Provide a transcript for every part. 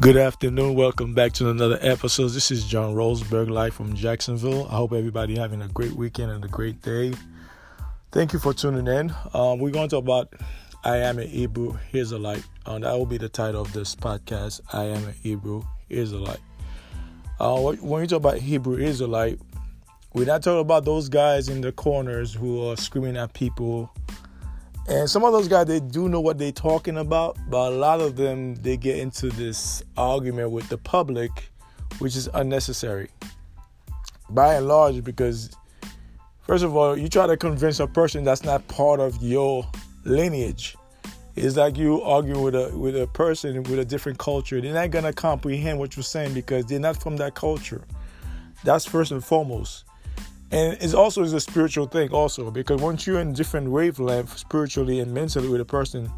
Good afternoon. Welcome back to another episode. This is John Roseberg live from Jacksonville. I hope everybody having a great weekend and a great day. Thank you for tuning in. Um, we're going to talk about I am a Hebrew Israelite. Uh, that will be the title of this podcast. I am an Hebrew Israelite. Uh, when we talk about Hebrew Israelite, we're not talking about those guys in the corners who are screaming at people and some of those guys, they do know what they're talking about, but a lot of them, they get into this argument with the public, which is unnecessary. By and large, because first of all, you try to convince a person that's not part of your lineage. It's like you argue with a with a person with a different culture. They're not gonna comprehend what you're saying because they're not from that culture. That's first and foremost and it's also is a spiritual thing also because once you're in different wavelength spiritually and mentally with a person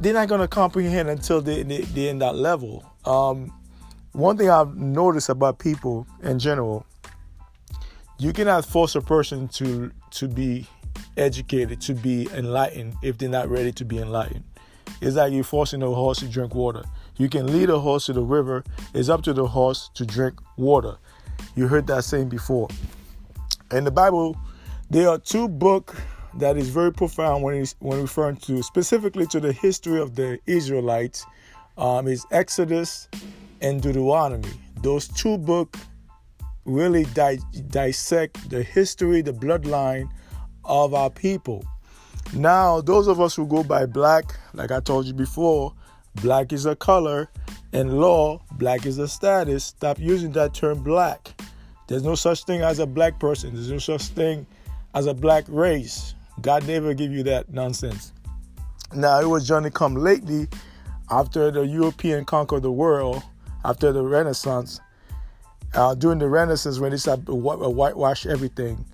they're not going to comprehend until they, they, they're in that level. Um, one thing i've noticed about people in general you cannot force a person to to be educated to be enlightened if they're not ready to be enlightened. It's like you're forcing a horse to drink water. You can lead a horse to the river. It's up to the horse to drink water you heard that saying before. In the Bible, there are two books that is very profound when when referring to specifically to the history of the Israelites. Um, is Exodus and Deuteronomy. Those two books really di- dissect the history, the bloodline of our people. Now, those of us who go by black, like I told you before, black is a color, and law, black is a status. Stop using that term black. There's no such thing as a black person. There's no such thing as a black race. God never give you that nonsense. Now it was Johnny come lately after the European conquered the world, after the Renaissance, uh, during the Renaissance when they started whitewash everything.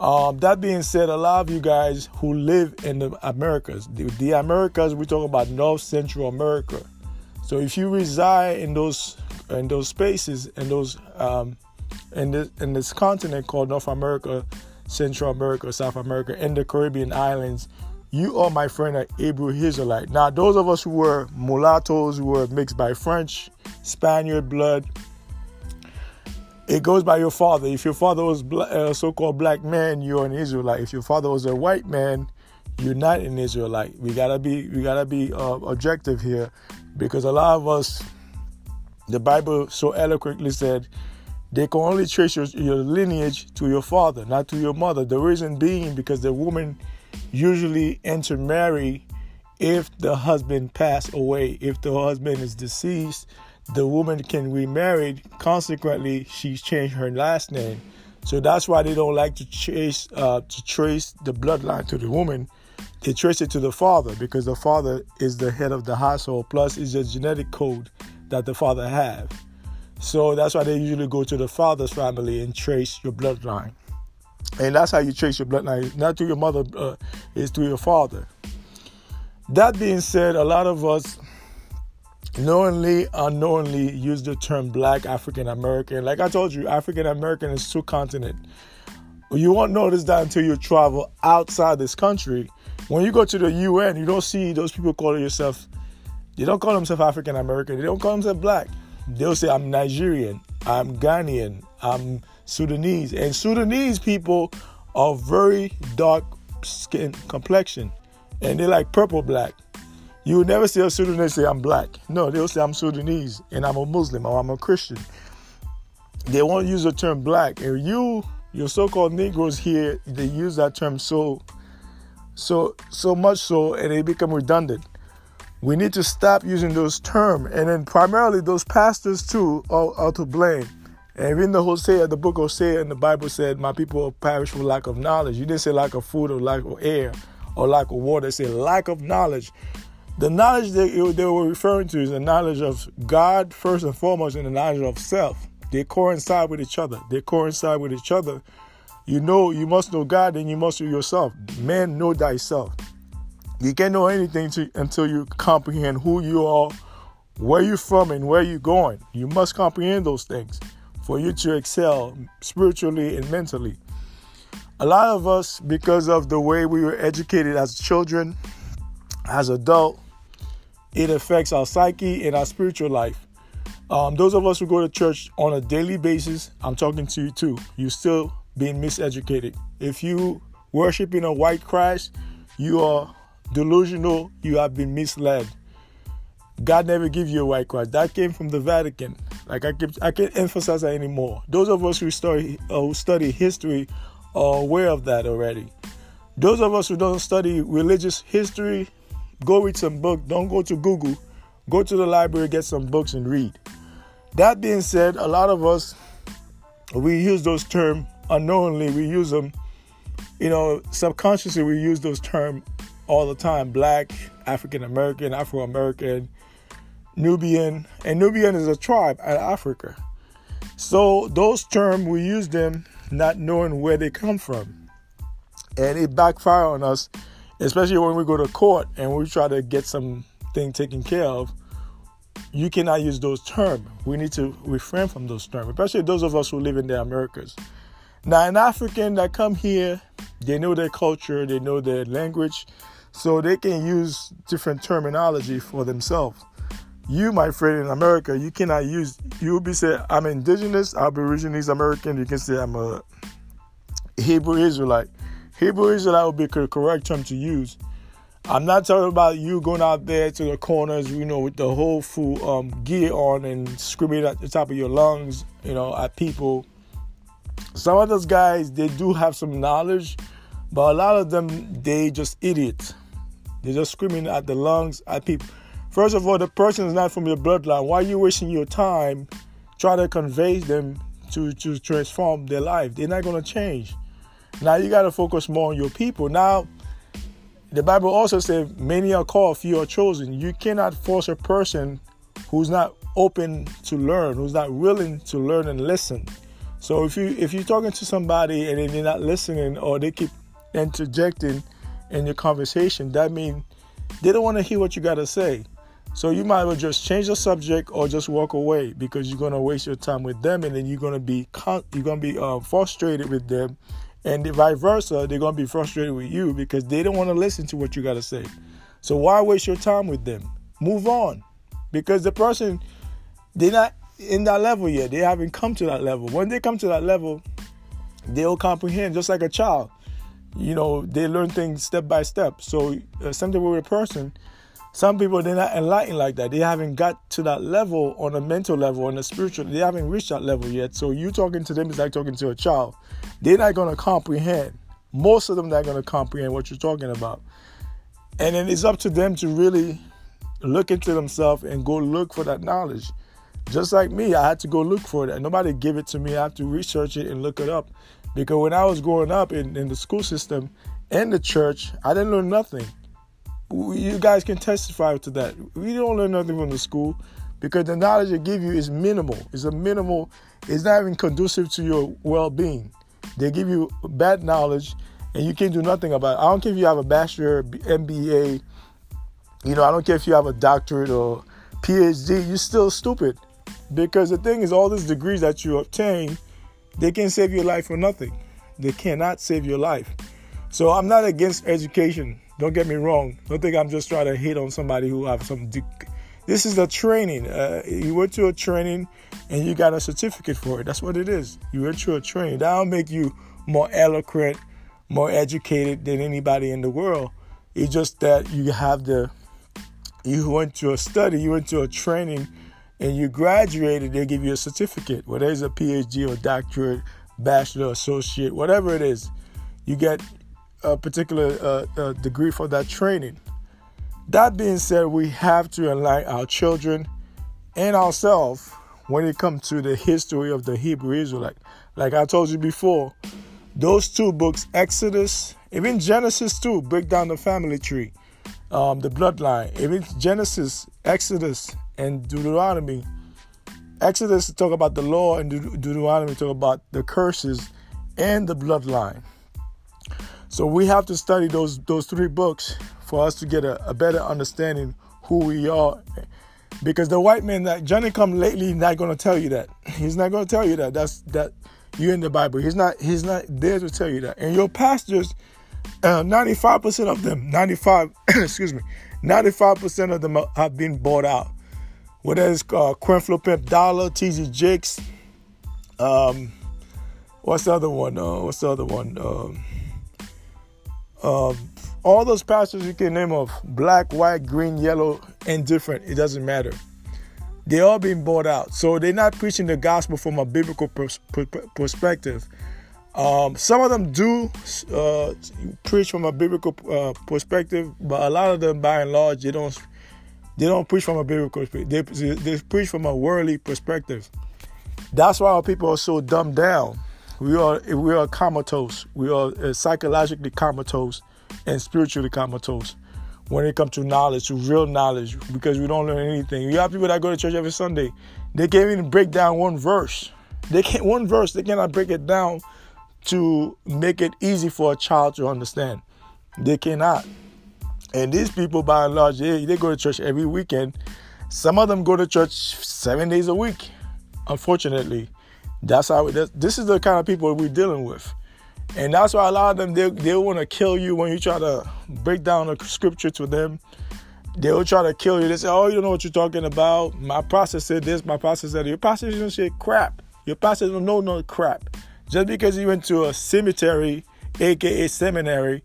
Um, that being said, a lot of you guys who live in the Americas, the, the Americas, we talk about North Central America. So if you reside in those in those spaces in those um, in this in this continent called North America, Central America, South America, and the Caribbean islands, you are my friend an Hebrew Israelite. Now, those of us who were mulattoes, who were mixed by French, Spaniard blood, it goes by your father. If your father was a uh, so-called black man, you're an Israelite. If your father was a white man, you're not an Israelite. We gotta be we gotta be uh, objective here, because a lot of us, the Bible so eloquently said, they can only trace your, your lineage to your father, not to your mother. The reason being because the woman usually intermarry if the husband passed away. If the husband is deceased, the woman can remarry. Consequently, she's changed her last name. So that's why they don't like to chase uh, to trace the bloodline to the woman. They trace it to the father because the father is the head of the household. Plus, it's a genetic code that the father have. So that's why they usually go to the father's family and trace your bloodline. And that's how you trace your bloodline, not to your mother, uh, is to your father. That being said, a lot of us knowingly, unknowingly use the term black African American. Like I told you, African American is two continent. You won't notice that until you travel outside this country. When you go to the UN, you don't see those people calling yourself, they don't call themselves African American, they don't call themselves black they'll say I'm Nigerian, I'm Ghanaian, I'm Sudanese. And Sudanese people are very dark skin complexion. And they like purple black. You will never see a Sudanese say I'm black. No, they'll say I'm Sudanese and I'm a Muslim or I'm a Christian. They won't use the term black. And you, your so-called Negroes here, they use that term so so so much so and they become redundant. We need to stop using those terms. And then primarily those pastors too are, are to blame. And even the Hosea, the book of Hosea in the Bible said, My people perish for lack of knowledge. You didn't say lack of food or lack of air or lack of water. It said lack of knowledge. The knowledge they, they were referring to is the knowledge of God first and foremost and the knowledge of self. They coincide with each other. They coincide with each other. You know, you must know God and you must know yourself. Man, know thyself. You can't know anything to, until you comprehend who you are, where you're from, and where you're going. You must comprehend those things for you to excel spiritually and mentally. A lot of us, because of the way we were educated as children, as adults, it affects our psyche and our spiritual life. Um, those of us who go to church on a daily basis, I'm talking to you too. You still being miseducated. If you worship in a white Christ, you are delusional. You have been misled. God never give you a white Christ. That came from the Vatican. Like I can I can't emphasize that anymore. Those of us who study uh, who study history are aware of that already. Those of us who don't study religious history, go read some book. Don't go to Google. Go to the library, get some books and read. That being said, a lot of us we use those terms unknowingly. We use them, you know, subconsciously. We use those terms all the time: black, African American, Afro American, Nubian, and Nubian is a tribe in Africa. So those terms we use them not knowing where they come from, and it backfire on us, especially when we go to court and we try to get something taken care of you cannot use those terms. We need to refrain from those terms, especially those of us who live in the Americas. Now, an African that come here, they know their culture, they know their language, so they can use different terminology for themselves. You, my friend, in America, you cannot use. You will be say, "I'm indigenous, Aborigines American." You can say, "I'm a Hebrew Israelite." Hebrew Israelite would be the correct term to use I'm not talking about you going out there to the corners, you know, with the whole full um, gear on and screaming at the top of your lungs, you know, at people. Some of those guys, they do have some knowledge, but a lot of them, they just idiots. They're just screaming at the lungs at people. First of all, the person is not from your bloodline. Why are you wasting your time trying to convey them to, to transform their life? They're not going to change. Now you got to focus more on your people. Now, the Bible also says, Many are called, few are chosen. You cannot force a person who's not open to learn, who's not willing to learn and listen. So if you if you're talking to somebody and they're not listening or they keep interjecting in your conversation, that means they don't want to hear what you got to say. So you might as well just change the subject or just walk away because you're gonna waste your time with them, and then you're gonna be you're gonna be uh, frustrated with them, and vice versa, they're to be frustrated with you because they don't want to listen to what you got to say. So why waste your time with them? Move on. Because the person, they're not in that level yet. They haven't come to that level. When they come to that level, they'll comprehend just like a child. You know, they learn things step by step. So uh, something with a person, some people they're not enlightened like that. They haven't got to that level on a mental level, on a spiritual. They haven't reached that level yet. So you talking to them is like talking to a child. They're not going to comprehend. Most of them not going to comprehend what you're talking about. And then it's up to them to really look into themselves and go look for that knowledge. Just like me, I had to go look for it. Nobody give it to me. I have to research it and look it up. Because when I was growing up in, in the school system and the church, I didn't learn nothing you guys can testify to that. We don't learn nothing from the school because the knowledge they give you is minimal. It's a minimal. It's not even conducive to your well-being. They give you bad knowledge, and you can't do nothing about it. I don't care if you have a bachelor, MBA. You know, I don't care if you have a doctorate or PhD. You're still stupid because the thing is, all these degrees that you obtain, they can save your life for nothing. They cannot save your life. So I'm not against education. Don't get me wrong. Don't think I'm just trying to hit on somebody who have some. De- this is a training. Uh, you went to a training and you got a certificate for it. That's what it is. You went to a training. That'll make you more eloquent, more educated than anybody in the world. It's just that you have the. You went to a study. You went to a training, and you graduated. They give you a certificate, whether it's a PhD or doctorate, bachelor, associate, whatever it is. You get a particular uh, uh, degree for that training. That being said, we have to enlighten our children and ourselves when it comes to the history of the Hebrew Israelite. Like I told you before, those two books, Exodus, even Genesis too, break down the family tree, um, the bloodline. Even Genesis, Exodus, and Deuteronomy. Exodus talk about the law, and Deuteronomy talk about the curses and the bloodline. So we have to study those those three books for us to get a, a better understanding who we are. Because the white man that Johnny come lately not gonna tell you that. He's not gonna tell you that. That's that you're in the Bible. He's not he's not there to tell you that. And your pastors, uh, 95% of them, 95, excuse me, 95% of them have been bought out. Whether it's uh, Creflo Pimp Dollar, TD Jakes, um, what's the other one? Uh, what's the other one? Um, uh, all those pastors you can name of black, white, green, yellow, indifferent. It doesn't matter. They all being bought out. So they're not preaching the gospel from a biblical pers- perspective. Um, some of them do uh, preach from a biblical uh, perspective, but a lot of them, by and large, they don't. They don't preach from a biblical perspective. They, they preach from a worldly perspective. That's why our people are so dumbed down. We are we are comatose. We are uh, psychologically comatose and spiritually comatose when it comes to knowledge, to real knowledge, because we don't learn anything. You have people that go to church every Sunday. They can't even break down one verse. They can't one verse. They cannot break it down to make it easy for a child to understand. They cannot. And these people, by and large, they, they go to church every weekend. Some of them go to church seven days a week. Unfortunately, that's how. This is the kind of people we're dealing with, and that's why a lot of them they they want to kill you when you try to break down the scripture to them. They'll try to kill you. They say, "Oh, you don't know what you're talking about. My pastor said this. My pastor said your pastor don't say crap. Your pastor don't know no crap." Just because you went to a cemetery, aka seminary,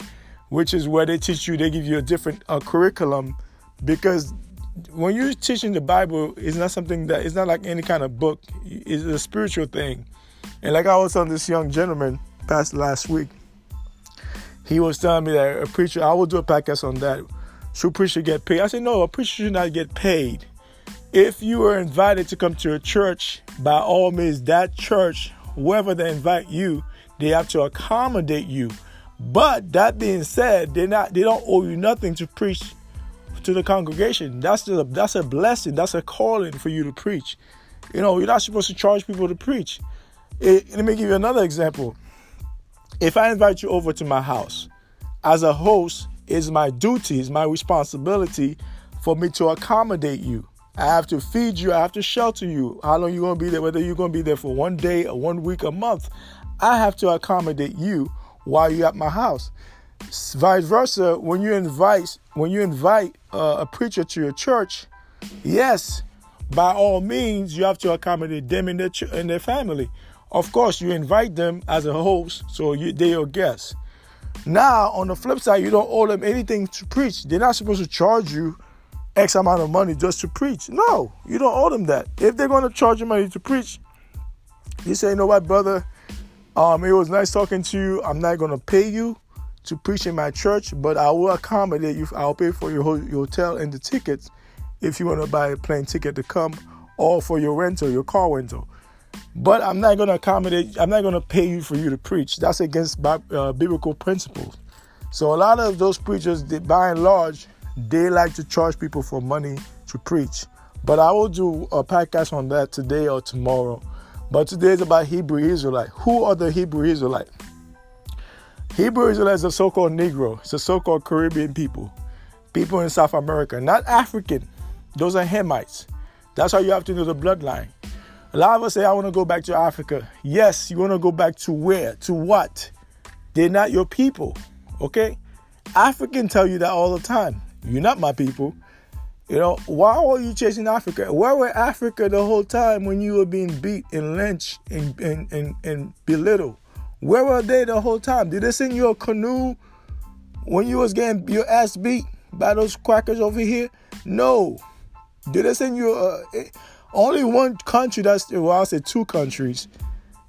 which is where they teach you, they give you a different uh, curriculum, because when you're teaching the Bible, it's not something that it's not like any kind of book. It's a spiritual thing. And like I was telling this young gentleman past last week, he was telling me that a preacher, I will do a podcast on that. Should preacher get paid? I said, no, a preacher should not get paid. If you are invited to come to a church, by all means, that church whoever they invite you, they have to accommodate you. But that being said, they not they don't owe you nothing to preach to the congregation. That's a that's a blessing. That's a calling for you to preach. You know, you're not supposed to charge people to preach. It, let me give you another example. If I invite you over to my house, as a host, it's my duty, it's my responsibility for me to accommodate you. I have to feed you. I have to shelter you. How long you gonna be there? Whether you're gonna be there for one day, or one week, a month, I have to accommodate you while you're at my house. Vice versa, when you invite when you invite uh, a preacher to your church, yes, by all means, you have to accommodate them and their ch- their family. Of course, you invite them as a host, so you, they're your guests. Now, on the flip side, you don't owe them anything to preach. They're not supposed to charge you X amount of money just to preach. No, you don't owe them that. If they're going to charge you money to preach, you say, you know what, brother, um, it was nice talking to you. I'm not to pay you to preach in my church, but I will accommodate you. I'll pay for your, hotel and the tickets if you want to buy a plane ticket to come or for your rental, your car rental. But I'm not to accommodate, I'm not to pay you for you to preach. That's against uh, biblical principles. So a lot of those preachers, they, by and large, they like to charge people for money to preach. But I will do a podcast on that today or tomorrow. But today is about Hebrew Israelite. Who are the Hebrew Israelite? Hebrew Israelites are so-called Negro. It's a so-called Caribbean people. People in South America, not African. Those are Hamites. That's how you have to know the bloodline. A lot of us say, I want to go back to Africa. Yes, you want to go back to where? To what? They're not your people. Okay? African tell you that all the time. You're not my people. You know, why were you chasing Africa? Where were Africa the whole time when you were being beat and lynched and, and, and, and belittled? Where were they the whole time? Did they send you a canoe when you was getting your ass beat by those crackers over here? No. Did they send you a, only one country that's well, I'll say two countries,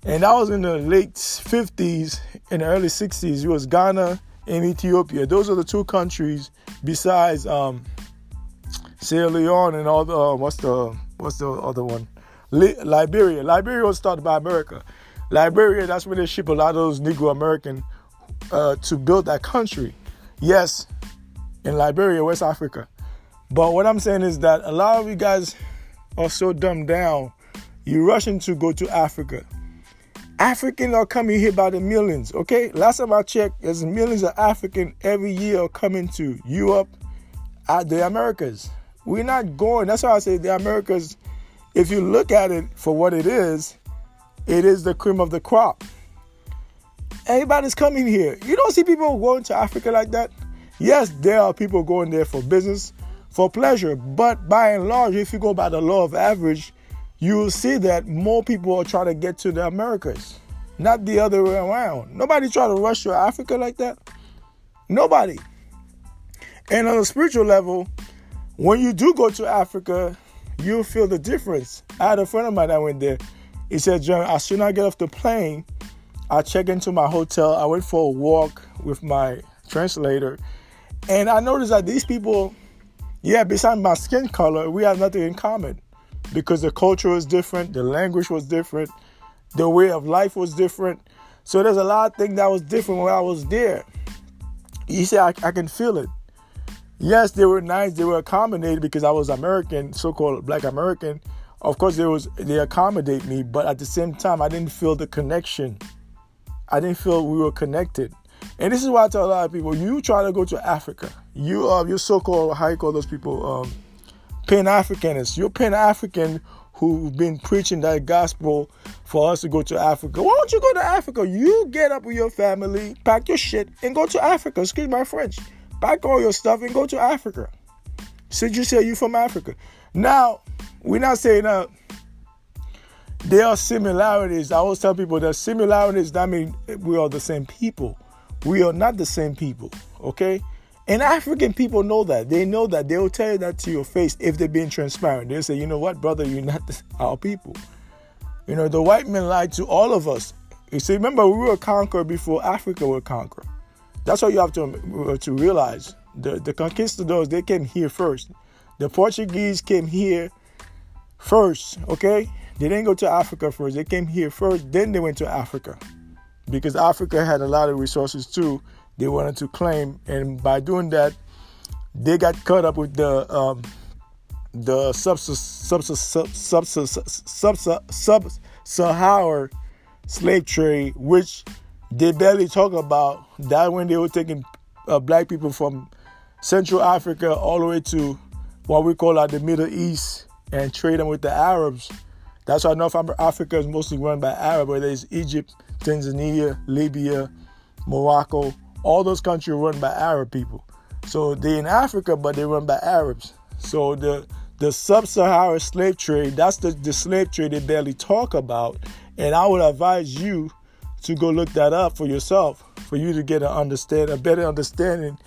and that was in the late 50s and early 60s. It was Ghana and Ethiopia. Those are the two countries besides um, Sierra Leone and all the uh, what's the what's the other one? Liberia. Liberia was started by America. Liberia, that's where they ship a lot of those Negro American uh, to build that country. Yes, in Liberia, West Africa. But what I'm saying is that a lot of you guys are so dumbed down. You're rushing to go to Africa. Africans are coming here by the millions, okay? Last time I checked, there's millions of African every year coming to Europe, at the Americas. We're not going. That's why I say the Americas, if you look at it for what it is, it is the cream of the crop. Everybody's coming here. You don't see people going to Africa like that. Yes, there are people going there for business, for pleasure, but by and large, if you go by the law of average, you will see that more people are trying to get to the Americas, not the other way around. Nobody try to rush to Africa like that. Nobody. And on a spiritual level, when you do go to Africa, you'll feel the difference. I had a friend of mine that went there. He said, John, as soon as I get off the plane, I check into my hotel. I went for a walk with my translator. And I noticed that these people, yeah, besides my skin color, we have nothing in common because the culture was different, the language was different, the way of life was different. So there's a lot of things that was different when I was there. He said, I, I can feel it. Yes, they were nice. They were accommodated because I was American, so-called Black American. Of course, there was they accommodate me, but at the same time, I didn't feel the connection. I didn't feel we were connected. And this is why I tell a lot of people: you try to go to Africa, you uh, you're so-called how you call those people um, Pan Africanists. You're Pan African who've been preaching that gospel for us to go to Africa. Why don't you go to Africa? You get up with your family, pack your shit, and go to Africa. Excuse my French. Pack all your stuff and go to Africa. Since you say you're from Africa. Now, we're not saying uh, there are similarities. I always tell people that similarities that mean we are the same people. We are not the same people. Okay? And African people know that. They know that. They will tell you that to your face if they're being transparent. They'll say, you know what, brother, you're not our people. You know, the white men lied to all of us. You see, remember, we were conquered before Africa was conquered. That's what you have to, uh, to realize. The, the conquistadors, they came here first. The Portuguese came here first, okay? They didn't go to Africa first. They came here first, then they went to Africa. Because Africa had a lot of resources too they wanted to claim, and by doing that, they got caught up with the um, the sub-Saharan slave trade, which they barely talk about. That when they were taking uh, black people from Central Africa all the way to what we call out the Middle East and trade them with the Arabs. That's why North Africa is mostly run by Arab, whether it's Egypt, Tanzania, Libya, Morocco, all those countries are run by Arab people. So they're in Africa, but they run by Arabs. So the the sub-Saharan slave trade, that's the, the slave trade they barely talk about. And I would advise you to go look that up for yourself, for you to get an understand a better understanding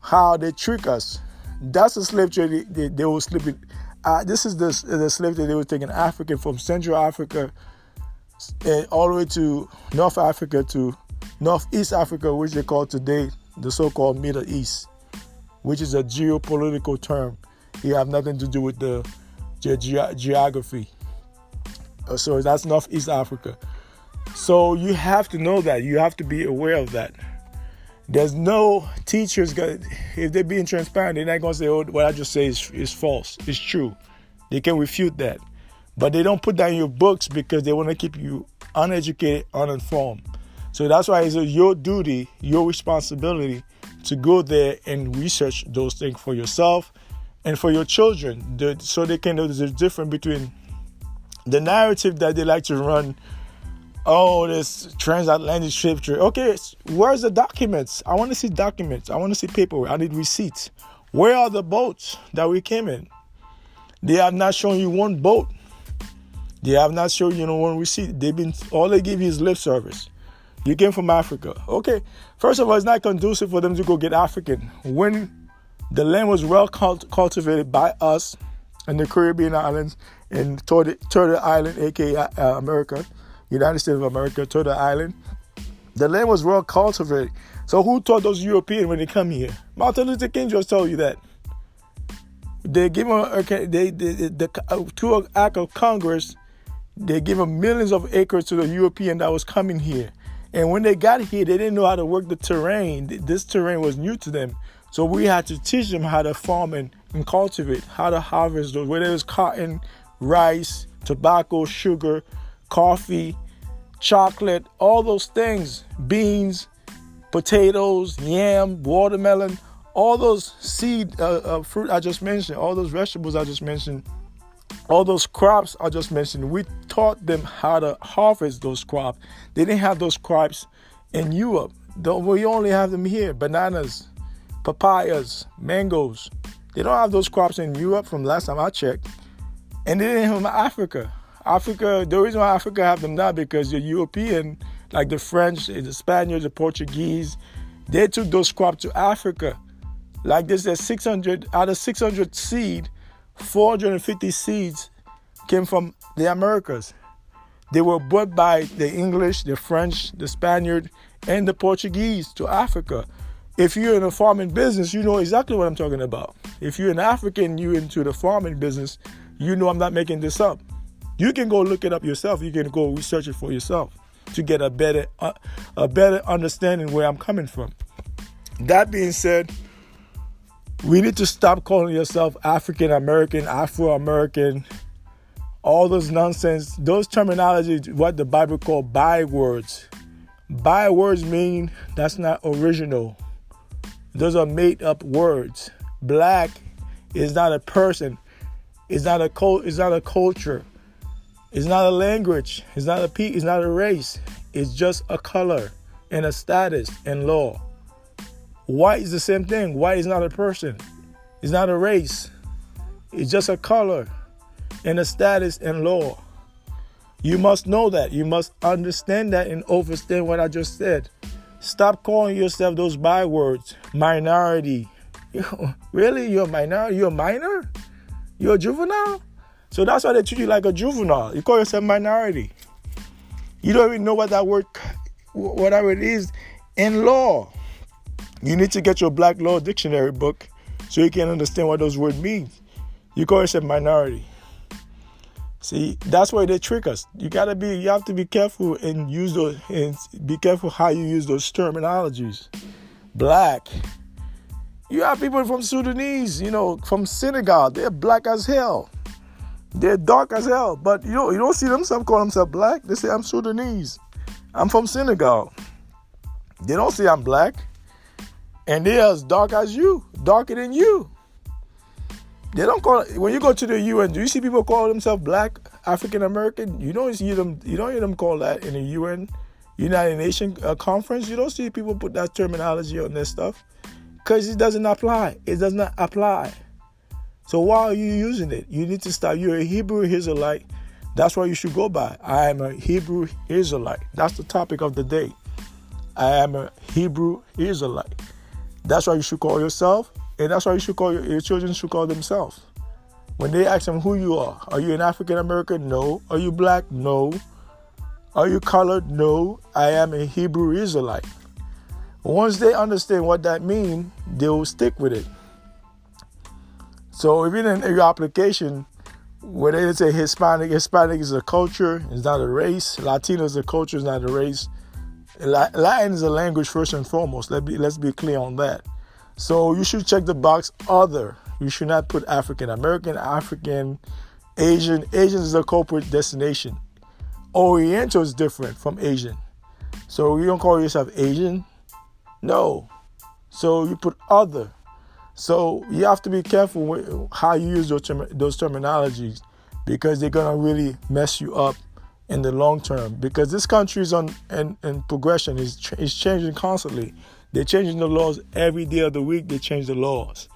how they trick us. That's the slave trade they, they, were slipping. Uh, this is the, the slave trade they were taking African from Central Africa and all the way to North Africa to Northeast Africa, which they call today the so called Middle East, which is a geopolitical term. It have nothing to do with the ge- geography. Uh, so that's Northeast Africa. So you have to know that. You have to be aware of that. There's no teachers, if they're being transparent, they're not going to say, oh, what I just say is, is false. It's true. They can refute that. But they don't put that in your books because they want to keep you uneducated, uninformed. So that's why it's your duty, your responsibility to go there and research those things for yourself and for your children so they can know the difference between the narrative that they like to run oh this transatlantic ship trade okay where's the documents? I want to see documents. I want to see paperwork i need receipts. Where are the boats that we came in? They have not shown you one boat. They have not shown you know one receipt. They've been all they give you is lip service. You came from Africa. Okay. First of all, it's not conducive for them to go get African. When the land was well cult- cultivated by us in the Caribbean islands, Turtle, Turtle Island, aka uh, America, United States of America, Turtle Island, the land was well cultivated. So who taught those Europeans when they come here? Martin Luther King just told you that. They give them okay, they, they, the, uh, to an act of Congress, they give them millions of acres to the European that was coming here. And when they got here, they didn't know how to work the terrain. This terrain was new to them. So we had to teach them how to farm and, and cultivate, how to harvest those, whether it's cotton, rice, tobacco, sugar, coffee, chocolate, all those things, beans, potatoes, yam, watermelon, all those seed uh, uh, fruit I just mentioned, all those vegetables I just mentioned all those crops I just mentioned, we taught them how to harvest those crops. They didn't have those crops in Europe. We only have them here bananas, papayas, mangoes. They don't have those crops in Europe from last time I checked. And they didn't have them in Africa. Africa, the reason why Africa have them now because the European, like the French, the Spaniards, the Portuguese, they took those crops to Africa. Like this, there's 600 out of 600 seed, 450 seeds came from the Americas. They were brought by the English, the French, the Spaniard, and the Portuguese to Africa. If you're in a farming business, you know exactly what I'm talking about. If you're an African, you're into the farming business, you know I'm not making this up. You can go look it up yourself. You can go research it for yourself to get a better uh, a better understanding where I'm coming from. That being said, we need to stop calling yourself African American, Afro American, all those nonsense. Those terminology, what the Bible called bywords. Bywords mean that's not original. Those are made up words. Black is not a person. It's not a cult. It's not a culture. It's not a language. It's not a pe- It's not a race. It's just a color and a status and law. White is the same thing. White is not a person, it's not a race, it's just a color and a status and law. You must know that. You must understand that and understand what I just said. Stop calling yourself those bywords. Minority. really? You're a minority? You're a minor? You're a juvenile? So that's why they treat you like a juvenile. You call yourself minority. You don't even know what that word, whatever it is, in law. You need to get your Black Law Dictionary book so you can understand what those words mean. You call yourself minority. See, that's why they trick us. You gotta be, you have to be careful and use those, and be careful how you use those terminologies. Black. You have people from Sudanese, you know, from Senegal. They're black as hell. They're dark as hell. But you know, you don't see them some call themselves black. They say I'm Sudanese. I'm from Senegal. They don't say I'm black and they're as dark as you, darker than you. They don't call when you go to the UN. Do you see people call themselves Black African American? You don't see them. You don't hear them call that in the UN, United Nations uh, conference. You don't see people put that terminology on their stuff because it doesn't apply. It does not apply. So why are you using it? You need to stop. You're a Hebrew Israelite. That's what you should go by. I am a Hebrew Israelite. That's the topic of the day. I am a Hebrew Israelite. That's why you should call yourself, and that's why you should call your, your children should call themselves. When they ask them who you are, are you an African American? No. Are you black? No. Are you colored? No. I am a Hebrew Israelite. Once they understand what that means, they will stick with it. So if you're in your application, where they say Hispanic, Hispanic is a culture, it's not a race. Latino is a culture, it's not a race. Latin is a language first and foremost. Let be, let's be clear on that. So you should check the box other. You should not put African American, African, Asian. Asian is a corporate destination. Oriental is different from Asian. So you don't call yourself Asian? No. So you put other. So you have to be careful with how you use those, term- those terminologies because they're going to really mess you up in the long term because this country is on and, and progression is is changing constantly. They're changing the laws every day of the week. They change the laws,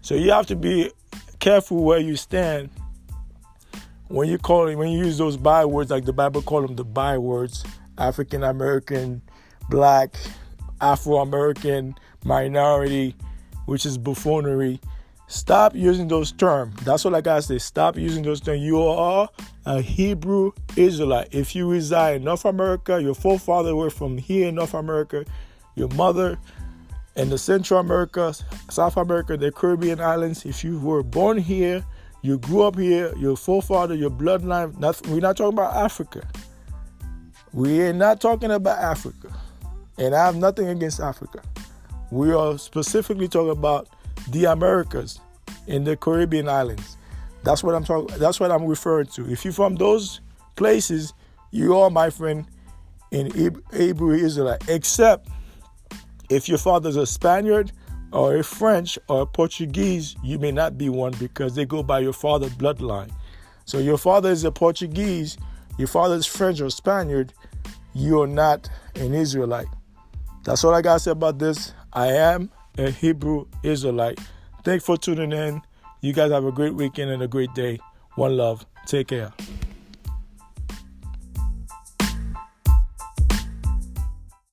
so you have to be careful where you stand when you call it when you use those bywords like the Bible call them the bywords African American, Black, Afro American, minority, which is buffoonery. Stop using those terms. That's what I gotta say. Stop using those terms. You are a Hebrew Israelite. If you reside in North America, your forefathers were from here in North America, your mother in the Central America, South America, the Caribbean islands. If you were born here, you grew up here, your forefather, your bloodline. Not, we're not talking about Africa. We are not talking about Africa. And I have nothing against Africa. We are specifically talking about the Americas in the Caribbean islands. That's what I'm talking. That's what I'm referring to. If you're from those places, you are my friend in Hebrew Israelite. Except if your father's a Spaniard or a French or a Portuguese, you may not be one because they go by your father's bloodline. So your father is a Portuguese, your father is French or Spaniard, you are not an Israelite. That's all I gotta say about this. I am a Hebrew Israelite. Thanks for tuning in. You guys have a great weekend and a great day. One love. Take care.